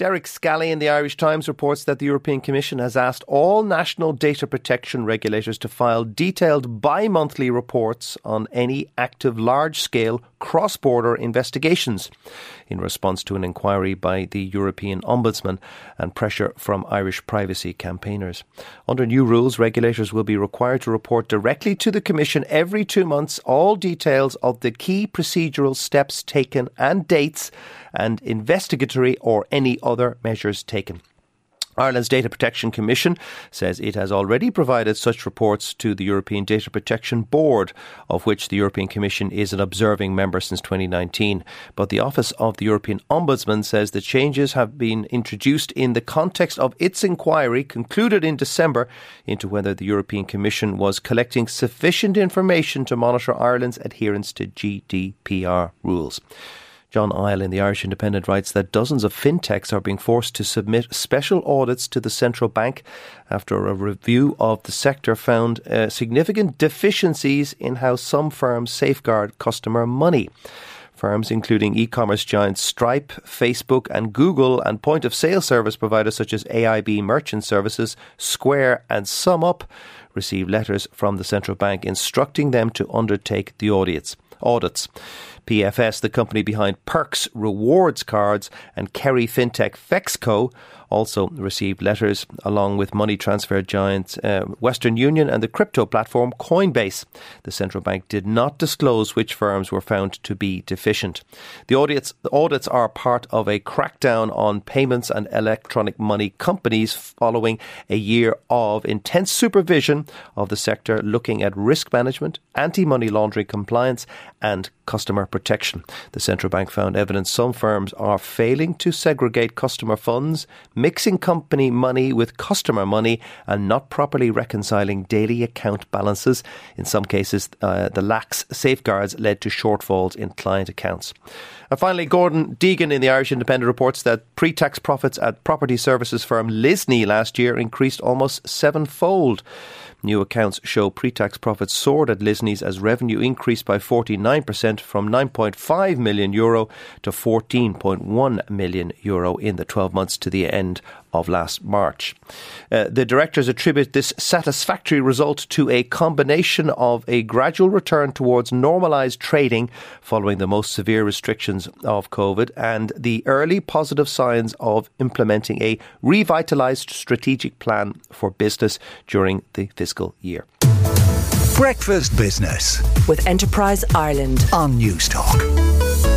Derek Scally in the Irish Times reports that the European Commission has asked all national data protection regulators to file detailed bi monthly reports on any active large scale cross border investigations in response to an inquiry by the European Ombudsman and pressure from Irish privacy campaigners. Under new rules, regulators will be required to report directly to the Commission every two months all details of the key procedural steps taken and dates and investigatory or any other measures taken. Ireland's Data Protection Commission says it has already provided such reports to the European Data Protection Board, of which the European Commission is an observing member since 2019. But the Office of the European Ombudsman says the changes have been introduced in the context of its inquiry concluded in December into whether the European Commission was collecting sufficient information to monitor Ireland's adherence to GDPR rules. John Isle in the Irish Independent writes that dozens of fintechs are being forced to submit special audits to the central bank after a review of the sector found uh, significant deficiencies in how some firms safeguard customer money. Firms including e commerce giants Stripe, Facebook, and Google, and point of sale service providers such as AIB Merchant Services, Square, and SumUp received letters from the central bank instructing them to undertake the audits. Audits. PFS, the company behind Perks rewards cards, and Kerry FinTech Fexco also received letters along with money transfer giant uh, Western Union and the crypto platform Coinbase. The central bank did not disclose which firms were found to be deficient. The audits, the audits are part of a crackdown on payments and electronic money companies following a year of intense supervision of the sector looking at risk management, anti money laundering compliance, and customer protection. The central bank found evidence some firms are failing to segregate customer funds, mixing company money with customer money, and not properly reconciling daily account balances. In some cases, uh, the lax safeguards led to shortfalls in client accounts. And finally, Gordon Deegan in the Irish Independent reports that pre tax profits at property services firm Lisney last year increased almost sevenfold. New accounts show pre-tax profits soared at Lisney's as revenue increased by 49% from 9.5 million euro to 14.1 million euro in the 12 months to the end of last March. Uh, the directors attribute this satisfactory result to a combination of a gradual return towards normalised trading following the most severe restrictions of COVID and the early positive signs of implementing a revitalised strategic plan for business during the fiscal year. Breakfast Business with Enterprise Ireland on Newstalk.